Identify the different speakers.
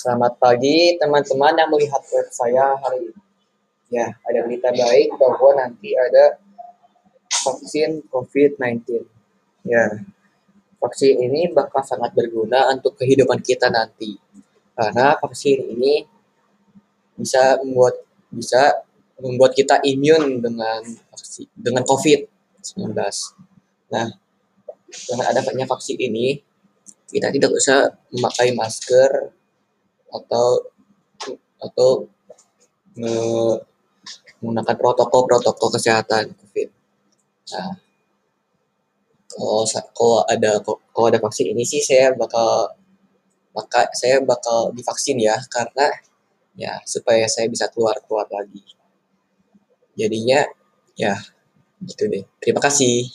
Speaker 1: Selamat pagi teman-teman yang melihat web saya hari ini. Ya, ada berita baik bahwa nanti ada vaksin COVID-19. Ya, vaksin ini bakal sangat berguna untuk kehidupan kita nanti. Karena vaksin ini bisa membuat bisa membuat kita imun dengan vaksin, dengan COVID-19. Nah, dengan adanya vaksin ini, kita tidak usah memakai masker atau atau menggunakan protokol-protokol kesehatan COVID. Nah, kalau kalau ada kalau ada vaksin ini sih saya bakal maka saya bakal divaksin ya karena ya supaya saya bisa keluar keluar lagi. Jadinya ya gitu deh. Terima kasih.